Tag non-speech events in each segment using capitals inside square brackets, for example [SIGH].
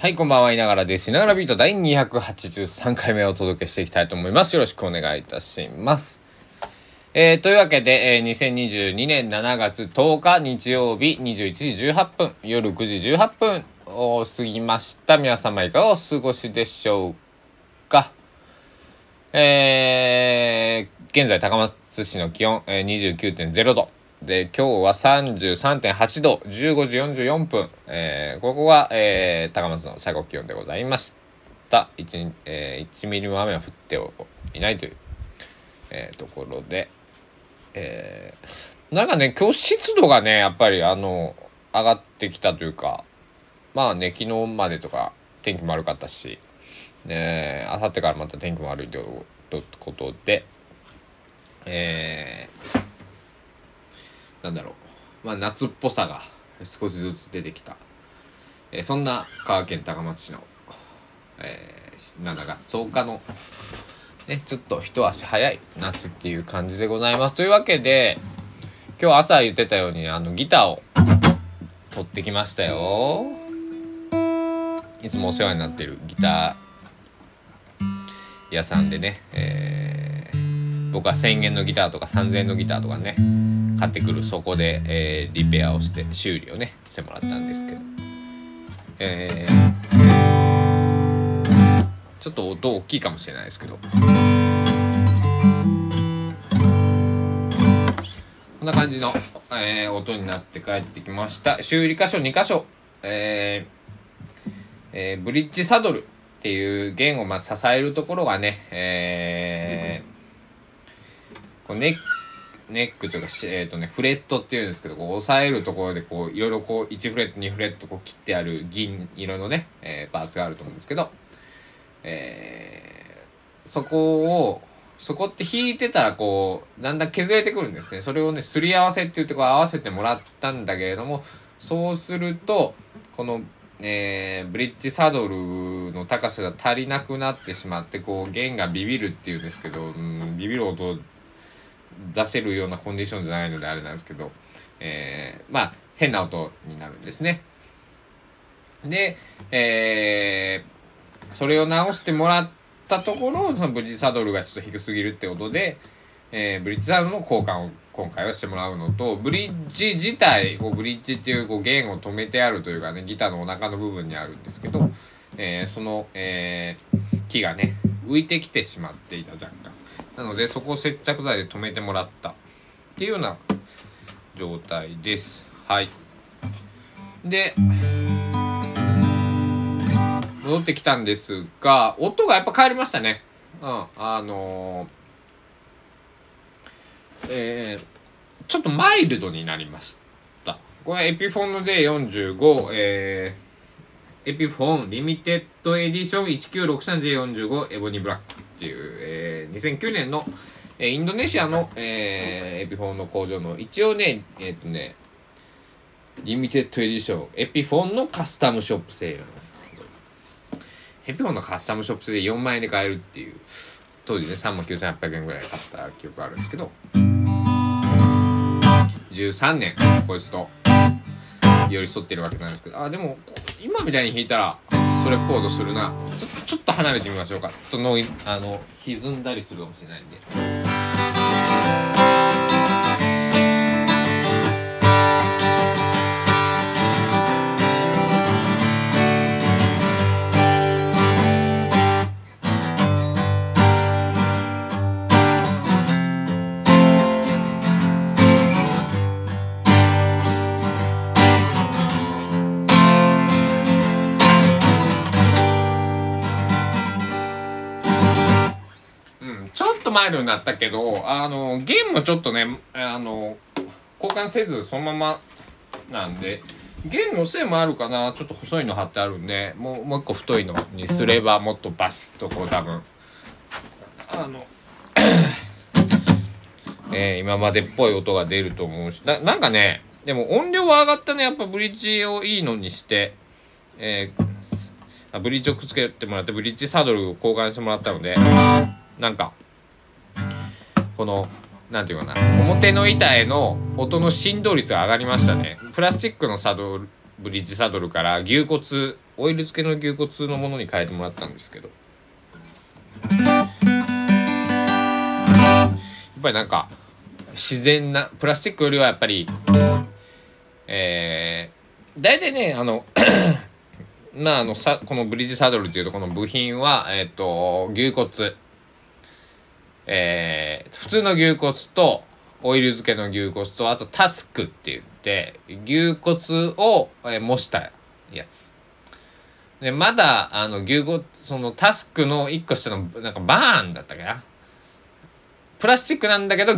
はい、こんばんは、いながらです。いながらビート第283回目をお届けしていきたいと思います。よろしくお願いいたします。えー、というわけで、えー、2022年7月10日日曜日21時18分、夜9時18分を過ぎました。皆様いかがお過ごしでしょうかえー、現在高松市の気温、えー、29.0度。で、今日は33.8度、15時44分。えー、ここが、えー、高松の最高気温でございました。1、えー、ミリも雨は降っていないという、えー、ところで、えー、なんかね、今日湿度がね、やっぱりあの、上がってきたというか、まあね、昨日までとか天気も悪かったし、ね、あさってからまた天気も悪いということで、えー、なんだろう、まあ、夏っぽさが少しずつ出てきた、えー、そんな香川県高松市の、えー、7月10日の、ね、ちょっと一足早い夏っていう感じでございます。というわけで今日朝言ってたようにあのギターを取ってきましたよ。いつもお世話になってるギター屋さんでね、えー、僕は1,000円のギターとか3,000円のギターとかね買ってくるそこで、えー、リペアをして修理をねしてもらったんですけど、えー、ちょっと音大きいかもしれないですけど。こんな感じの、えー、音になって帰ってきました。修理箇所2箇所、えーえー、ブリッジサドルっていう弦をまあ支えるところがね、えー、こうネックネックというか、えーとね、フレットっていうんですけどこう押さえるところでこういろいろこう1フレット2フレットこう切ってある銀色のね、えー、パーツがあると思うんですけど、えー、そこをそこって弾いてたらこうだんだん削れてくるんですね。それをねすり合わせって言ってこう合わせてもらったんだけれどもそうするとこの、えー、ブリッジサドルの高さが足りなくなってしまってこう弦がビビるっていうんですけど、うん、ビビる音出せるようなコンディションじゃないのであれなんですけど、えー、まあ変な音になるんですね。で、えー、それを直してもらったところそのブリッジサドルがちょっと低すぎるってことで、えー、ブリッジサドルの交換を今回はしてもらうのとブリッジ自体こうブリッジっていうこう弦を止めてあるというかねギターのお腹の部分にあるんですけど、えー、その、えー、木がね浮いてきてしまっていた若干。なのでそこを接着剤で留めてもらったっていうような状態です。はい。で、戻ってきたんですが、音がやっぱ変わりましたね。うん。あのー、えー、ちょっとマイルドになりました。これエピフォンの J45、えー、エピフォンリミテッドエディション 1963J45 エボニーブラックっていう、えー、2009年の、えー、インドネシアの、えー、 Epiphone の工場の一応ねえっ、とねリミテッドエディション Epiphone の Custom Shop 製なんです。エピフォンのカスタムショップ製で4万円で買えるっていう当時ね3万9800円ぐらい買った記憶があるんですけど。13年こいつと。寄り添ってるわけなんですけどあでも今みたいに弾いたらそれっぽい音するなちょちょっと離れてみましょうかちょっとノイあの歪んだりするかもしれないんで。マイルになったけどあのゲームもちょっとねあの交換せずそのままなんで弦のせいもあるかな。ちょっと細いの貼ってあるんでもうもう一個太いのにすればもっとバシッとこう多分あの [COUGHS] えー、今までっぽい音が出ると思うしななんかねでも音量は上がったね。やっぱブリッジをいいのにして、えー、ブリッジをくっつけてもらってブリッジサドルを交換してもらったのでなんかこのなんていうかな表の板への音の振動率が上がりましたね。プラスチックのサドルブリッジサドルから牛骨オイル漬けの牛骨のものに変えてもらったんですけど。やっぱりなんか自然なプラスチックよりはやっぱりえー、大体ねあの [COUGHS] まああのさこのブリッジサドルっていうとこの部品はえっ、ー、と牛骨。えー、普通の牛骨とオイル漬けの牛骨とあとタスクって言って牛骨を、えー、模したやつ。でまだあの牛骨そのタスクの1個下のなんかバーンだったかな。プラスチックなんだけど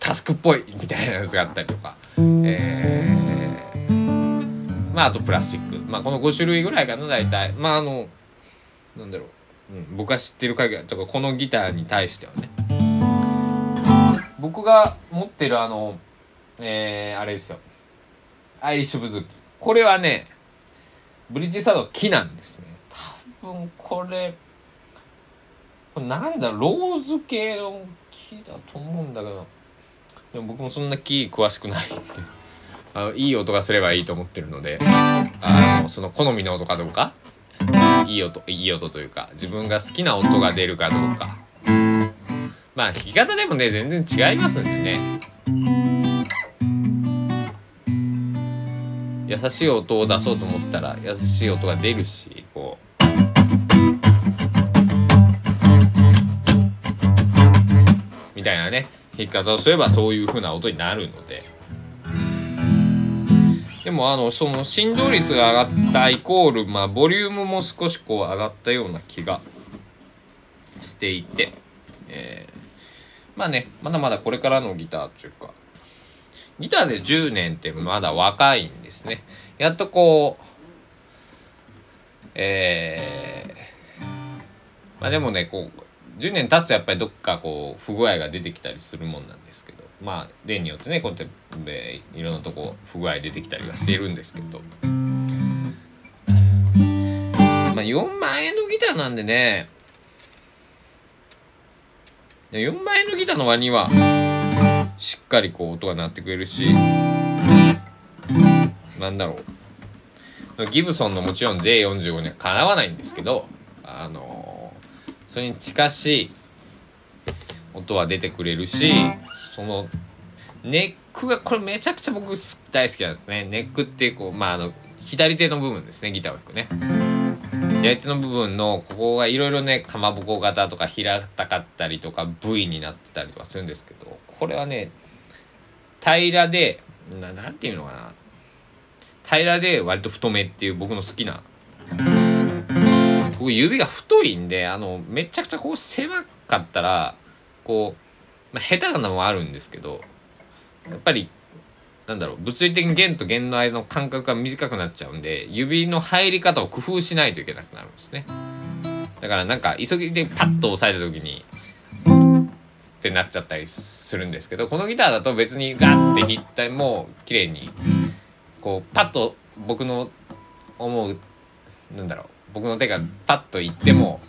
タスクっぽいみたいなやつがあったりとか。えー、まああとプラスチック。まあこの5種類ぐらいかな大体。まああのなんだろう、うん、僕が知ってる限りとかこのギターに対してはね。僕が持ってるあのえー、あれですよ。アイリッシュブズキ。これはねブリッジサード木なんですね。多分これこれなんだローズ系の木だと思うんだけど。でも僕もそんな木詳しくないんで。あのいい音がすればいいと思ってるので。あのその好みの音かどうか。いい音いい音というか自分が好きな音が出るかどうか。まあ弾き方でもね全然違いますんでね。優しい音を出そうと思ったら優しい音が出るしこう。みたいなね弾き方をすればそういう風な音になるので。でもあのその振動率が上がったイコールまあボリュームも少しこう上がったような気がしていて、えー、まあねまだまだこれからのギターというかギターで10年ってまだ若いんですね。やっとこうえー、まあでもねこう10年経つとやっぱりどっかこう不具合が出てきたりするもんなんですけど。まあ例によってねこうやっていろんなとこ不具合出てきたりはしているんですけど。まあ4万円のギターなんでね。4万円のギターの割にはしっかりこう音が鳴ってくれるし。なんだろう。ギブソンのもちろん J45 にはかなわないんですけどあのそれに近しい音は出てくれるしそのネックがこれめちゃくちゃ僕大好きなんですね。ネックってこうまああの左手の部分ですねギターを弾くね。左手の部分のここがいろいろねかまぼこ型とか平たかったりとか V になってたりとかするんですけどこれはね平らでななんていうのかな。平らで割と太めっていう僕の好きな。僕指が太いんであのめちゃくちゃこう狭かったらこう、まあ、下手なのもあるんですけどやっぱりなんだろう物理的に弦と弦の間の間隔が短くなっちゃうんで指の入り方を工夫しないといけなくなるんですね。だからなんか急ぎでパッと押さえた時にってなっちゃったりするんですけどこのギターだと別にガッて弾いたりも綺麗にこうパッと僕の思うなんだろう僕の手がパッといっても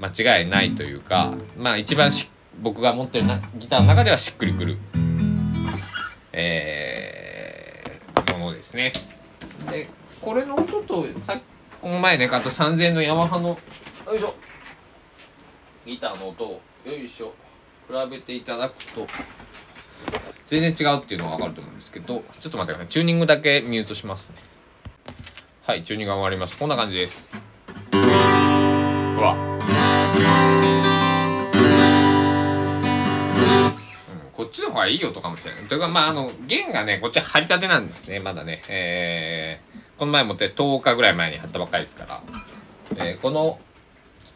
間違いないというかまあ一番し僕が持ってるなギターの中ではしっくりくる、えー、ものですね。でこれの音とさこの前ね買った3000のヤマハのよいしょギターの音をよいしょ比べていただくと全然違うっていうのが分かると思うんですけどちょっと待ってくださいチューニングだけミュートしますね。はい、チューニングが終わります。こんな感じです。ほら。こっちの方がいい音かもしれない。というか、まあ、あの、弦がね、こっち張り立てなんですね、まだね。えー、この前持って10日ぐらい前に貼ったばっかりですから。えー、この、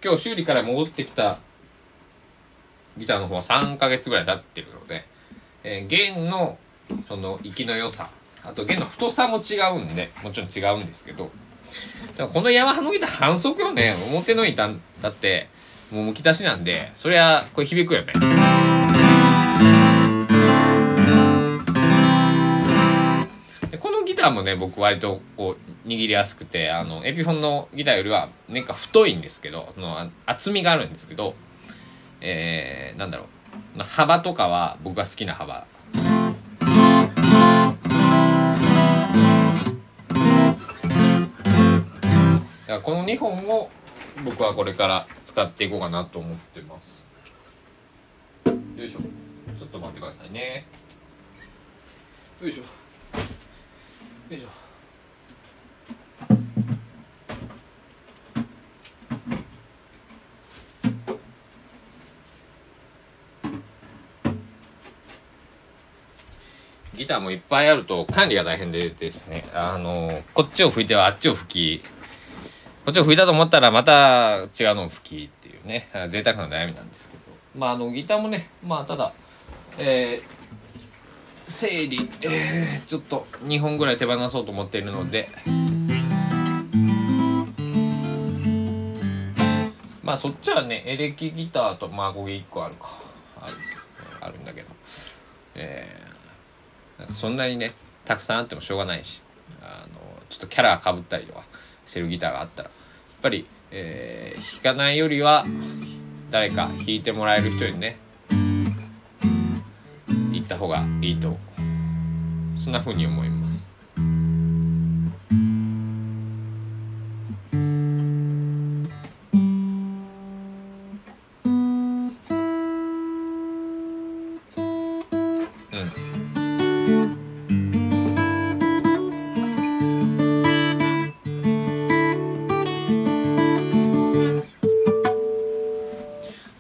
今日修理から戻ってきたギターの方は3ヶ月ぐらい経ってるので、えー、弦の、その、息の良さ、あと弦の太さも違うんでもちろん違うんですけどこのヤマハのギター反則よね表の板だってもうむき出しなんでそりゃこれ響くよねターもね僕割とこう握りやすくてあのエピフォンのギターよりは年間太いんですけどその厚みがあるんですけどえー、なんだろう。幅とかは僕が好きな幅。この2本を僕はこれから使っていこうかなと思ってます。よいしょ。ちょっと待ってくださいね。よいしょ。よいしょ。ギターもいっぱいあると管理が大変でですね。あのこっちを吹いてはあっちを吹きこっちを吹いたと思ったらまた違うのを吹きっていうね。贅沢な悩みなんですけど。まああのギターもねまあただえー、整理、えー、ちょっと2本ぐらい手放そうと思っているので。まあそっちはねエレキギターとまあこげ1個あるか。あるあるんだけど。えー、そんなにねたくさんあってもしょうがないし。あのちょっとキャラかぶったりとかしてるギターがあったら。やっぱり、えー、弾かないよりは誰か弾いてもらえる人にねった方がいいと。そんな風に思います。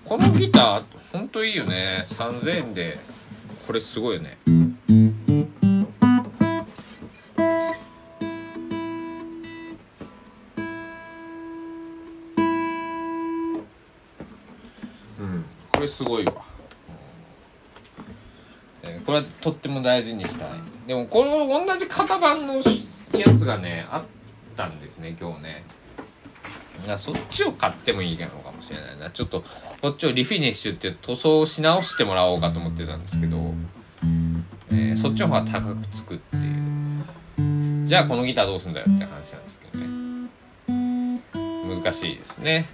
このギターほんといいよね。3000円で。これすごいよね。うん。これすごいわ、えー、これはとっても大事にしたい。でもこの同じ型番のやつがねあったんですね今日ね。そっちを買ってもいいのかもしれないな。ちょっとこっちをリフィニッシュって塗装し直してもらおうかと思ってたんですけど、えー、そっちの方が高くつくっていう。じゃあこのギターどうすんだよって話なんですけどね。難しいですね。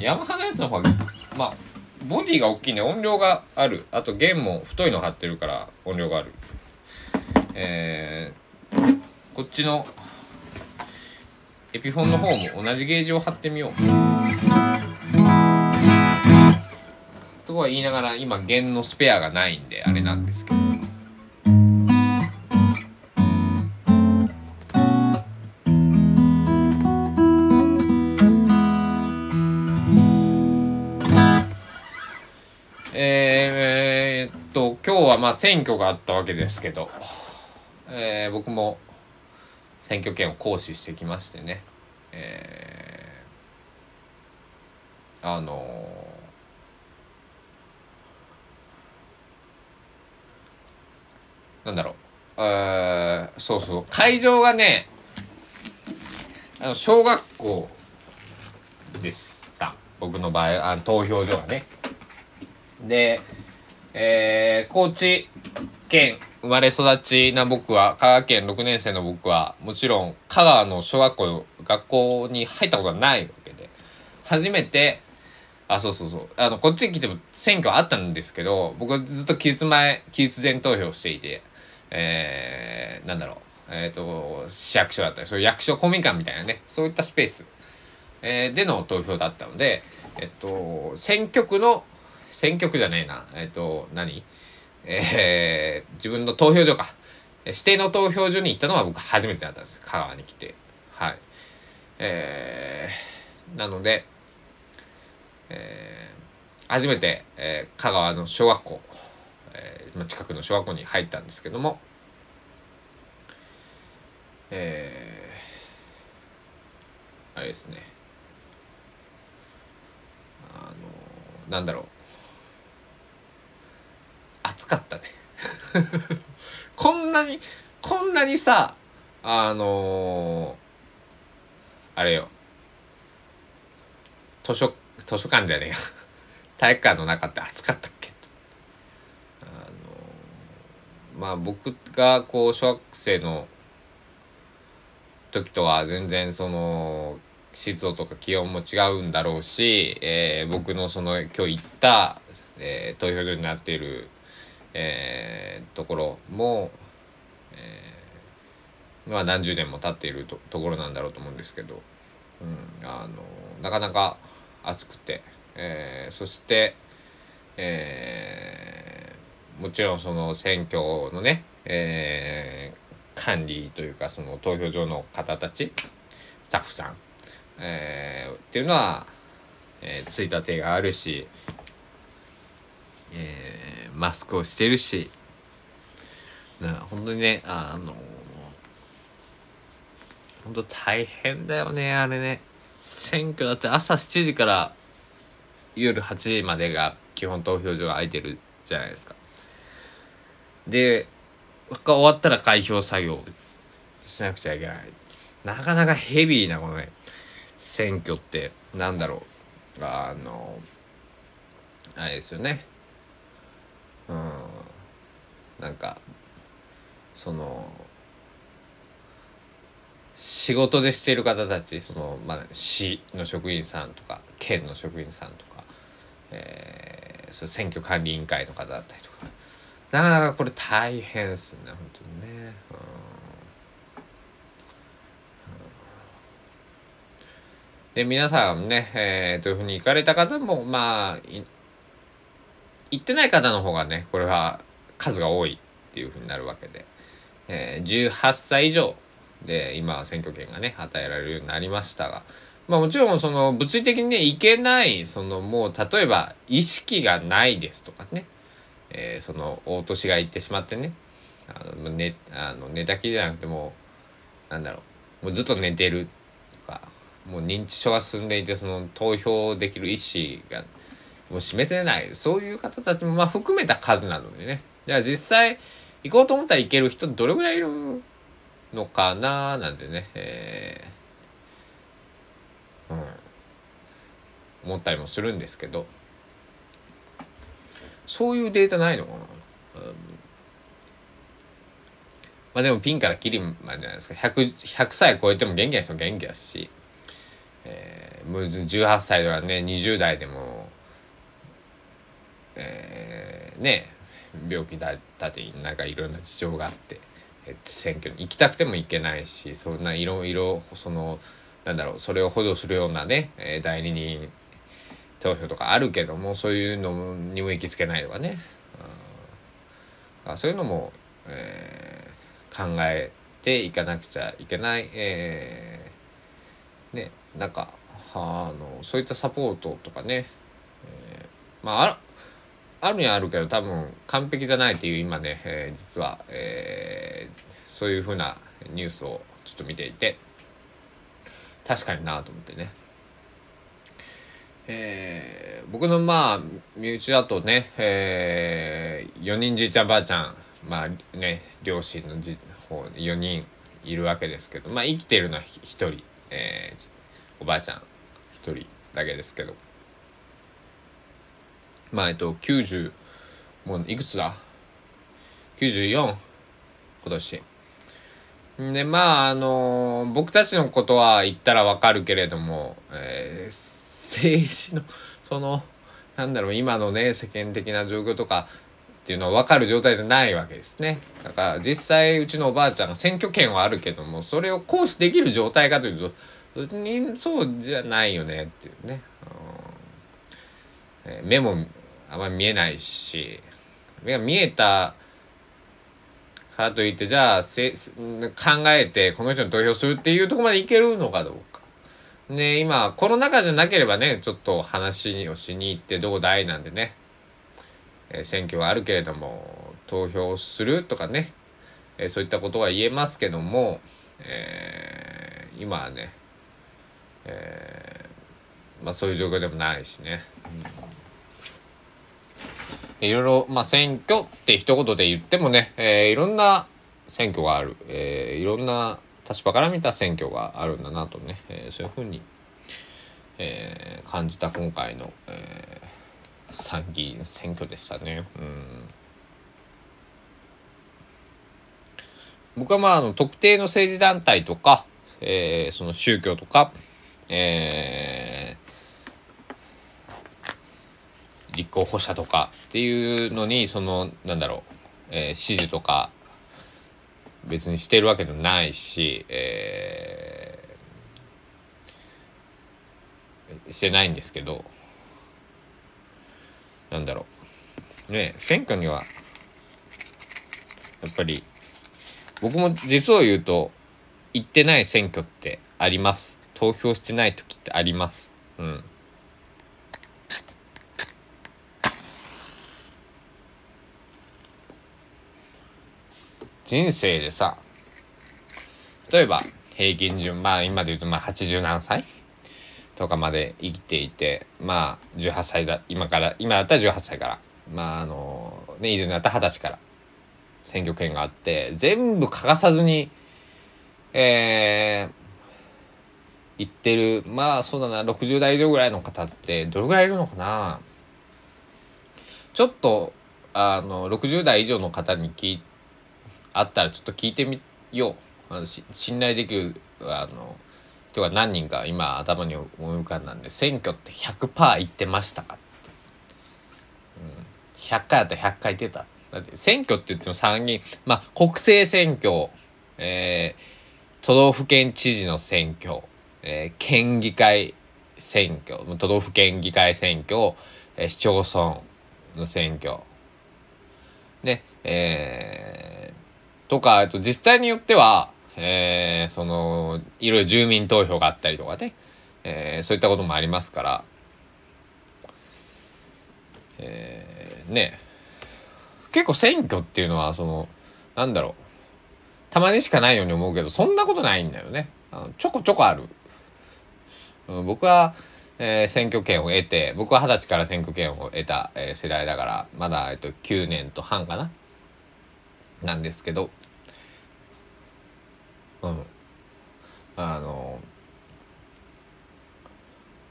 ヤマハのやつの方がまあボディが大きいね。音量がある。あと弦も太いの張ってるから音量がある。えー、こっちのエピフォンの方も同じゲージを貼ってみよう。とは言いながら今弦のスペアがないんであれなんですけど。えー、っと今日はまあ選挙があったわけですけど、えー、僕も選挙権を行使してきましてね、えー、あのー、なんだろう。そうそう。会場がねあの小学校でした。僕の場合あ投票所がね。でえー、高知県生まれ育ちな僕は香川県6年生の僕はもちろん香川の小学校学校に入ったことはないわけで。初めてあそうそうそう。あのこっちに来ても選挙あったんですけど僕はずっと期日前期日前投票していてえー、なんだろう。えっ、ー、と市役所だったりそういう役所公民館みたいなねそういったスペース、えー、での投票だったのでえっと選挙区の選挙区じゃねえな。えっと何？えー、自分の投票所か。指定の投票所に行ったのは僕初めてだったんです香川に来て。はい。えー、なので、えー、初めて、えー、香川の小学校、えー、近くの小学校に入ったんですけどもえー、あれですね。あのなんだろう。暑かったね。[LAUGHS] こんなにこんなにさあのー、あれよ。図書図書館じゃねえよ [LAUGHS] 体育館の中って暑かったっけ？あのー、まあ僕がこう小学生の時とは全然その湿度とか気温も違うんだろうし、えー、僕のその今日行った、えー、投票所になっている、、えー、ところも、えー、まあ、何十年も経っているとところなんだろうと思うんですけど、うん、あのなかなか熱くて、えー、そして、えー、もちろんその選挙のね、えー、管理というかその投票所の方たちスタッフさん、えー、っていうのは、えー、ついた手があるし、えー、マスクをしてるし。な本当にねあの本当大変だよねあれね。選挙だって朝7時から夜8時までが基本投票所が空いてるじゃないですか。で終わったら開票作業しなくちゃいけない。なかなかヘビーなこのね選挙ってなんだろう。あのあれですよね。うん。なんかその仕事でしている方たちその、まあ、市の職員さんとか県の職員さんとか、えー、そ選挙管理委員会の方だったりとか。なかなかこれ大変っすね本当にね。うん。で皆さんね、えー、どういうふうに行かれた方もまあ行ってない方の方がねこれは数が多いっていうふうになるわけで。えー、18歳以上で今は選挙権がね与えられるようになりましたが。まあもちろんその物理的にねいけないそのもう例えば意識がないですとかね、えー、その大年が言ってしまってね。あの寝あの寝たきりじゃなくてもうなんだろう。もうずっと寝てるとか。もう認知症が進んでいてその投票できる意思がもう示せない。そういう方たちもまあ含めた数なのでね。じゃあ実際行こうと思ったら行ける人どれぐらいいるのかななんてね、えー、うん、思ったりもするんですけど。そういうデータないのかな、うん、まあでもピンからキリまでじゃないですか。100, 100歳超えても元気な人元気だし、えー、もう18歳ではね20代でもえー、ね病気だったりなんかいろんな事情があって、え選挙に行きたくても行けないしそんないろいろそのなんだろうそれを補助するようなね、え代理人投票とかあるけどもそういうのにも行きつけないとかね、うん、そういうのも、えー、考えていかなくちゃいけない、えー、ねなんかあのそういったサポートとかね、えー、まああるにはあるけど多分完璧じゃないっていう今ね、えー、実は、えー、そういうふうなニュースをちょっと見ていて確かになと思ってね。えー、僕のまあ身内だとね、えー、4人じいちゃんばあちゃんまあね両親のじ4人いるわけですけどまあ生きてるのは1人、えー、おばあちゃん1人だけですけどまあえっと90もういくつだ ?94 今年。でまああの僕たちのことは言ったらわかるけれども、えー、政治のそのなんだろう今のね世間的な状況とかっていうのは分かる状態じゃないわけですね。だから実際うちのおばあちゃんが選挙権はあるけどもそれを行使できる状態かというとそうじゃないよねっていうね。えー、目もあんまり見えないし見えたかといってじゃあせ考えてこの人に投票するっていうとこまでいけるのかどうか。ね今コロナ禍じゃなければねちょっと話をしに行ってどうだいなんでね、えー、選挙はあるけれども投票するとかね、えー、そういったことは言えますけども、えー、今はね、えまあそういう状況でもないしね。うんいろいろ、まあ、選挙って一言で言ってもね、えー、いろんな選挙がある、えー、いろんな立場から見た選挙があるんだなとね、えー、そういうふうに、えー、感じた今回の、えー、参議院選挙でしたね。うん僕はまああの特定の政治団体とか、えー、その宗教とか、え立候補者とかっていうのにそのなんだろう、えー、支持とか別にしてるわけでもないし、えーしてないんですけどなんだろう。ね選挙にはやっぱり僕も実を言うと行ってない選挙ってあります。投票してない時ってあります。うん。人生でさ例えば平均順まあ今で言うとまあ80何歳とかまで生きていてまあ18歳だ今から今だったら18歳からまああのね以前だったら20歳から選挙権があって全部欠かさずにえー、言ってるまあそうだな60代以上ぐらいの方ってどれぐらいいるのかな。ちょっとあの60代以上の方に聞いあったらちょっと聞いてみよう。あの信頼できるあの人が何人か今頭に思い浮かんだんで選挙って100%言ってましたかって、うん、100回だったら100回出た。だって選挙って言っても参議院まあ国政選挙、えー、都道府県知事の選挙、えー、県議会選挙都道府県議会選挙、えー、市町村の選挙。ねえーとか、えっと、自治体によっては、えー、その、いろいろ住民投票があったりとかね、えー、そういったこともありますから、えー、ね、結構選挙っていうのは、その、なんだろう、たまにしかないように思うけど、そんなことないんだよね。あのちょこちょこある。うん、僕は、えー、選挙権を得て、僕は二十歳から選挙権を得た、えー、世代だから、まだ、えっと、9年と半かな。なんですけど、うん。あの、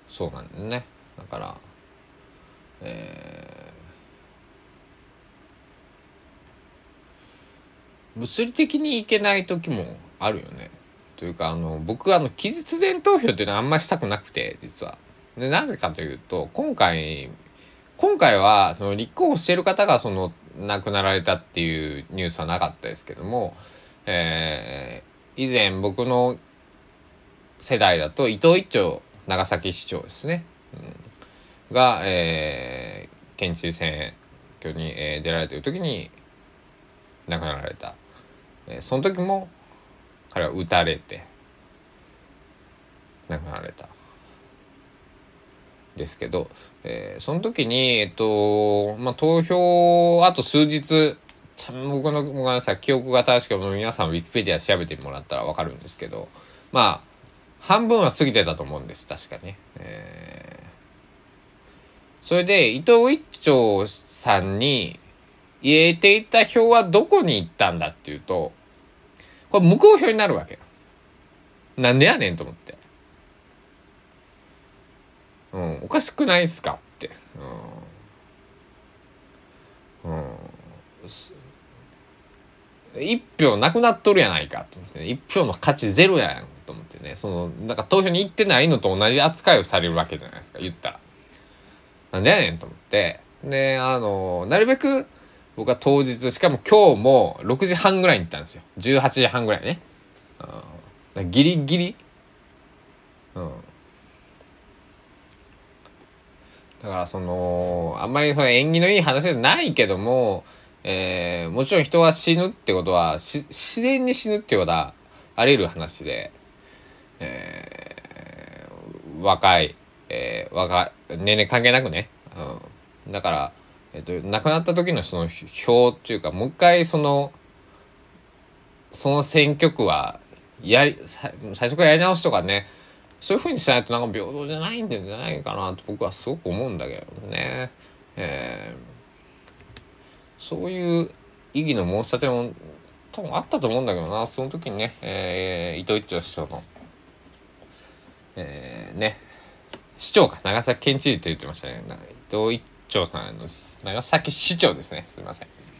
そうなんだね。だから、えー、物理的にいけない時もあるよね。というか、あの、僕、あの、期日前投票っていうのはあんましたくなくて、実は。で、なぜかというと、今回、今回は、その立候補している方が、その、亡くなられたっていうニュースはなかったですけども、えー、以前僕の世代だと伊藤一長長崎市長ですね、うん、が、えー、県知事選挙に、えー、出られてる時に亡くなられた、えー、その時も彼は撃たれて亡くなられた。ですけど、えー、その時に、えっと、まあ、投票、あと数日、僕のごめんなさい、記憶が正しく皆さんウィキペディア調べてもらったらわかるんですけど、まあ、半分は過ぎてたと思うんです、確かね。えー、それで、伊藤一長さんに入れていた票はどこに行ったんだっていうと、これ無効票になるわけなんです。なんでやねんと思って。うん、おかしくないっすかって。うん。うん。一票なくなっとるやないかと思ってね。一票の価値ゼロやんと思ってね。その、なんか投票に行ってないのと同じ扱いをされるわけじゃないですか。言ったら。なんでやねんと思って。で、あの、なるべく僕は当日、しかも今日も6時半ぐらいに行ったんですよ。18時半ぐらいね。うん、ギリギリ。うん。だからそのあんまりその縁起のいい話じゃないけども、えー、もちろん人は死ぬってことは自然に死ぬってことはあり得る話で、えー、若い、えー、若い年齢関係なくね、うん、だから、えっと、亡くなった時のその表っていうかもう一回そのその選挙区はやり最初からやり直しとかねそういうふうにしないとなんか平等じゃないんじゃないかなと僕はすごく思うんだけどね。えー、そういう意義の申し立ても多分あったと思うんだけどなその時にね、えー、伊藤一長市長の、えー、ね市長か長崎県知事と言ってましたね伊藤一長さんの長崎市長ですねすみません。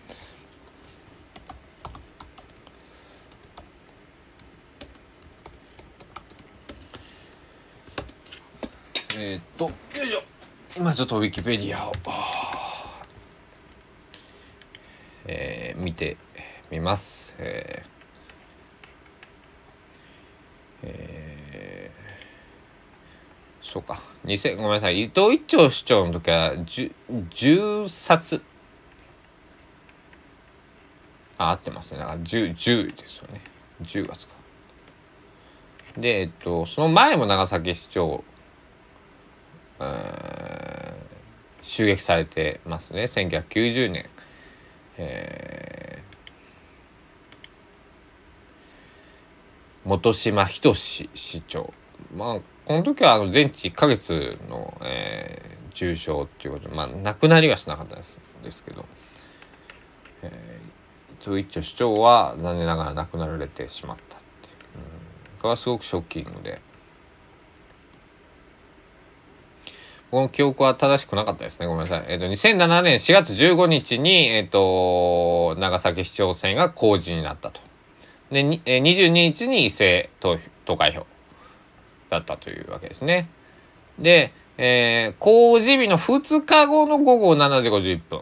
えー、っとよいしょ。今ちょっとウィキペディアを、えー、見てみます、ええー、そうか。2000ごめんなさい。伊藤一長市長の時は10冊。あ合ってますね。だから 10, 10ですよね。10月か。でえっとその前も長崎市長襲撃されてますね。1990年、えー、本島仁市長。まあこの時はあの全治1か月の、えー、重傷っていうことでまあ亡くなりはしなかったですですけど、えー、伊藤一丁市長は残念ながら亡くなられてしまったっていう、うん、これはすごくショッキングで。この記憶は正しくなかったですね。ごめんなさい。えっ、ー、と、2007年4月15日に、えっ、ー、と、長崎市長選が公示になったと。で、えー、22日に一斉投開票だったというわけですね。で、えー、公示日の2日後の午後7時51分、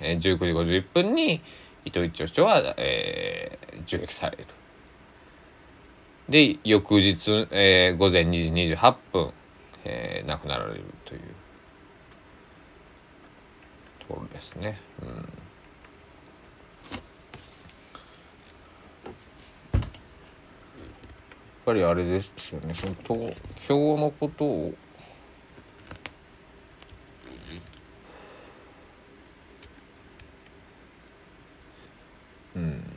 えー、19時51分に伊藤一長市長は、えー、銃撃される。で、翌日、えー、午前2時28分、えー、亡くなられるという。ところですね。うん。やっぱりあれですよね。その投票のことをうん。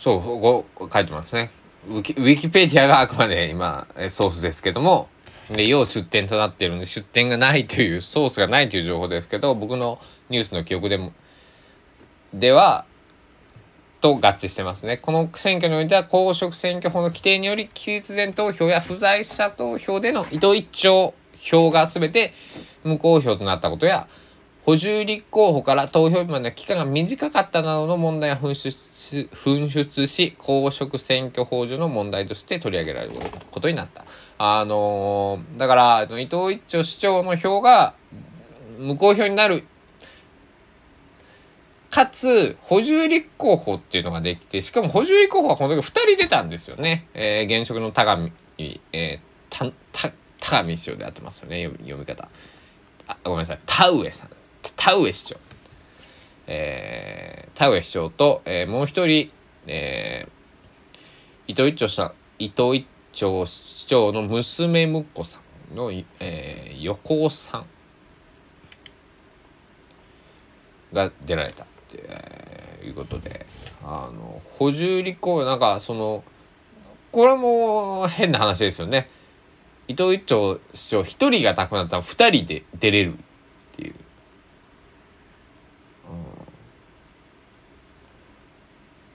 そう、こう書いてますね。ウィキペディアがあくまで今、ソースですけども、で、要出典となっているので、出典がないという、ソースがないという情報ですけど、僕のニュースの記憶でも、では、と合致してますね。この選挙においては公職選挙法の規定により、期日前投票や不在者投票での伊藤一丁票が全て無効票となったことや、補充立候補から投票日までの期間が短かったなどの問題が噴出し噴出し公職選挙法上の問題として取り上げられることになった。あのー、だから伊藤一長市長の票が無効票になるかつ補充立候補っていうのができてしかも補充立候補はこの時2人出たんですよね。えー、現職の田上、えー、たた田上市長でやってますよね読み方。あごめんなさい田上さん。田上市長、えー、田上市長と、えー、もう一人、えー、伊藤一長さん伊藤一長市長の娘婿さんの、えー、横尾さんが出られたって、いうことであの補充立候補なんかそのこれも変な話ですよね。伊藤一長市長一人が亡くなったら二人で出れるっていう。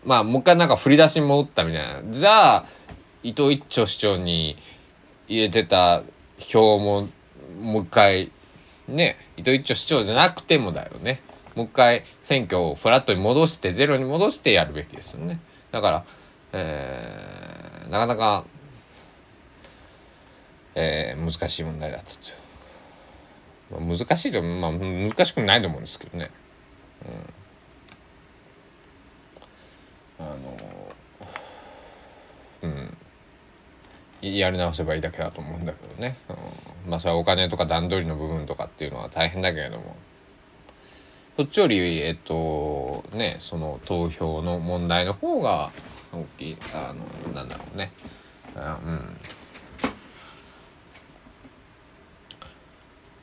まあもう一回なんか振り出しに戻ったみたいな。じゃあ伊藤一長市長に入れてた票ももう一回ね伊藤一長市長じゃなくてもだよね。もう一回選挙をフラットに戻してゼロに戻してやるべきですよね。だから、えー、なかなか、えー、難しい問題だったと、まあ、難しいとまあ難しくないと思うんですけどね。うん。あのうん。やり直せばいいだけだと思うんだけどね、うん、まあそれはお金とか段取りの部分とかっていうのは大変だけれども。そっちよりえっとねその投票の問題の方が大きいあのなんだろうね。あうん。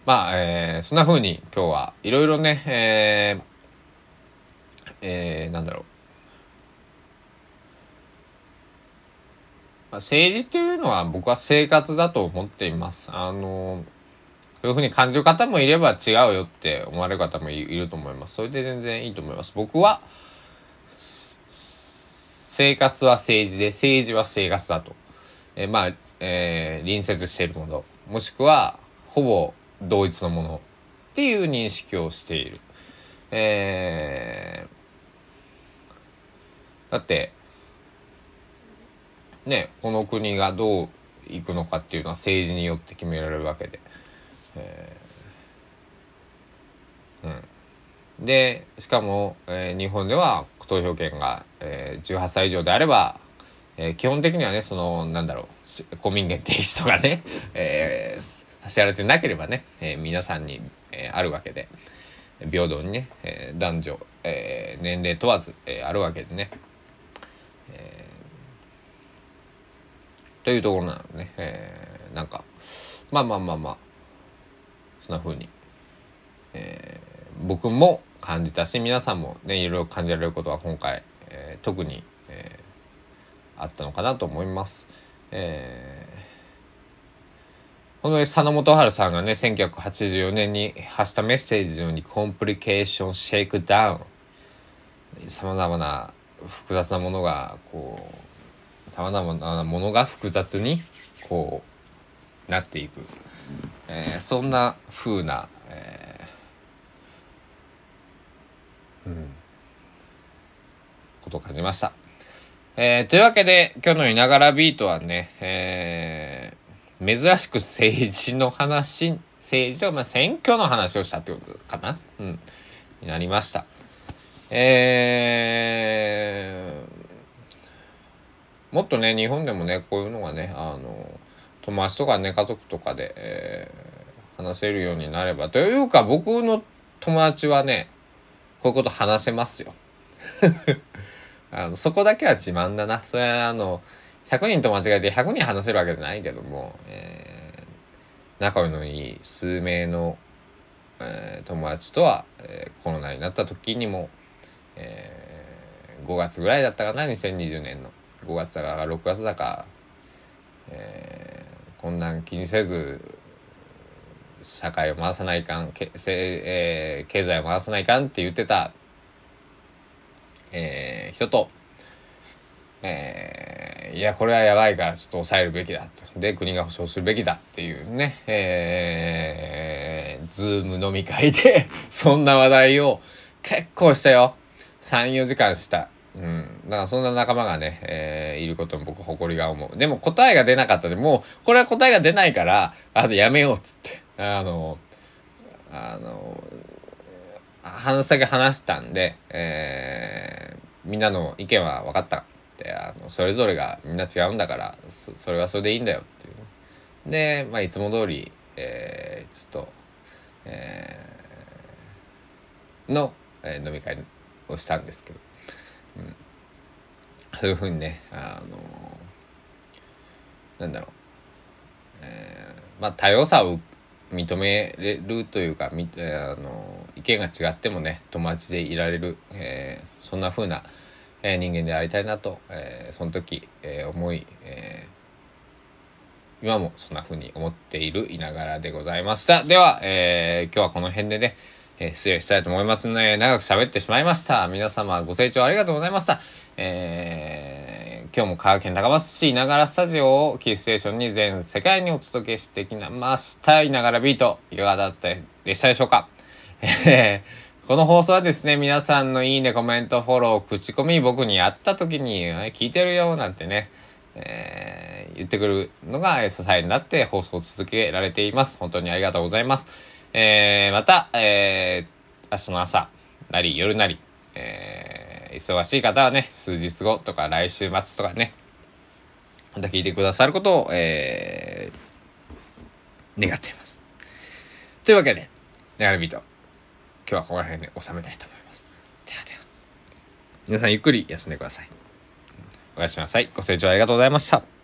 まあ、えー、そんな風に今日はいろいろね、えー、えー、なんだろう。政治っていうのは僕は生活だと思っています。あのそういうふうに感じる方もいれば違うよって思われる方もいると思います。それで全然いいと思います。僕は生活は政治で政治は生活だと。えまあ、えー、隣接しているものもしくはほぼ同一のものっていう認識をしている。えー、だってねこの国がどういくのかっていうのは政治によって決められるわけで。えーうん、でしかも、えー、日本では投票権が、えー、18歳以上であれば、えー、基本的にはねそのなんだろう公民権停止とかね、[LAUGHS] えー、させられてなければね、えー、皆さんに、えー、あるわけで平等にね、えー、男女、えー、年齢問わず、えー、あるわけでね。えー、というところなのね、えー、なんかまあまあまあまあそんな風に、えー、僕も感じたし皆さんもねいろいろ感じられることは今回、えー、特に、えー、あったのかなと思います。えー本当に佐野元春さんがね1984年に発したメッセージのようにコンプリケーションシェイクダウンさまざまな複雑なものがこうさまざまなものが複雑にこうなっていく、えー、そんな風な、えー、うん、ことを感じました。えー、というわけで今日の「いながらビート」はね、えー、珍しく政治の話政治とか、まあ、選挙の話をしたってことかな、うん、になりました。えー、もっとね日本でもねこういうのがねあの友達とかね家族とかで、えー、話せるようになればというか僕の友達はねこういうこと話せますよ。[LAUGHS] あのそこだけは自慢だな。それはあの100人と間違えて100人話せるわけじゃないけども、えー、仲のいい数名の、えー、友達とは、えー、コロナになった時にもえー、5月ぐらいだったかな2020年の5月だか6月だか、えー、こんなん気にせず社会を回さないかんけせ、えー、経済を回さないかんって言ってた、えー、人と、えー、いやこれはやばいからちょっと抑えるべきだとで国が保障するべきだっていうね、えー、ズーム飲み会でそんな話題を結構したよ。3、4時間した。うん。だからそんな仲間がね、えー、いることに僕誇りが思う。でも答えが出なかったでもう、これは答えが出ないから、あとやめようっつって。あの、あの、話先話したんで、えー、みんなの意見は分かったって、あの、それぞれがみんな違うんだからそ、れはそれでいいんだよっていう。で、まあ、いつも通り、えー、ちょっと、えー、の、えー、飲み会をしたんですけど、そういうふうにねあのなんだろう、えー、まあ多様さを認めれるというかみあの意見が違ってもね友達でいられる、えー、そんな風な、えー、人間でありたいなと、えー、その時、えー、思い、えー、今もそんな風に思っているいながらでございました。では、えー、今日はこの辺でね、えー、失礼したいと思いますね。長く喋ってしまいました。皆様ご清聴ありがとうございました。えー、今日も香川県高松市ながらスタジオをキーステーションに全世界にお届けしてきました。いながらビート、いかがだったでしたでしょうか、[LAUGHS] この放送はですね、皆さんのいいね、コメント、フォロー、口コミ、僕に会った時に、聞いてるよ、なんてね、えー、言ってくるのが支えになって放送を続けられています。本当にありがとうございます。えー、また、えー、明日の朝なり夜なり、えー、忙しい方はね、数日後とか来週末とかね、また聞いてくださることを、えー、願っています。というわけで、ネガルビート、今日はここら辺で収めたいと思います。ではでは、皆さんゆっくり休んでください。おやすみなさい。ご清聴ありがとうございました。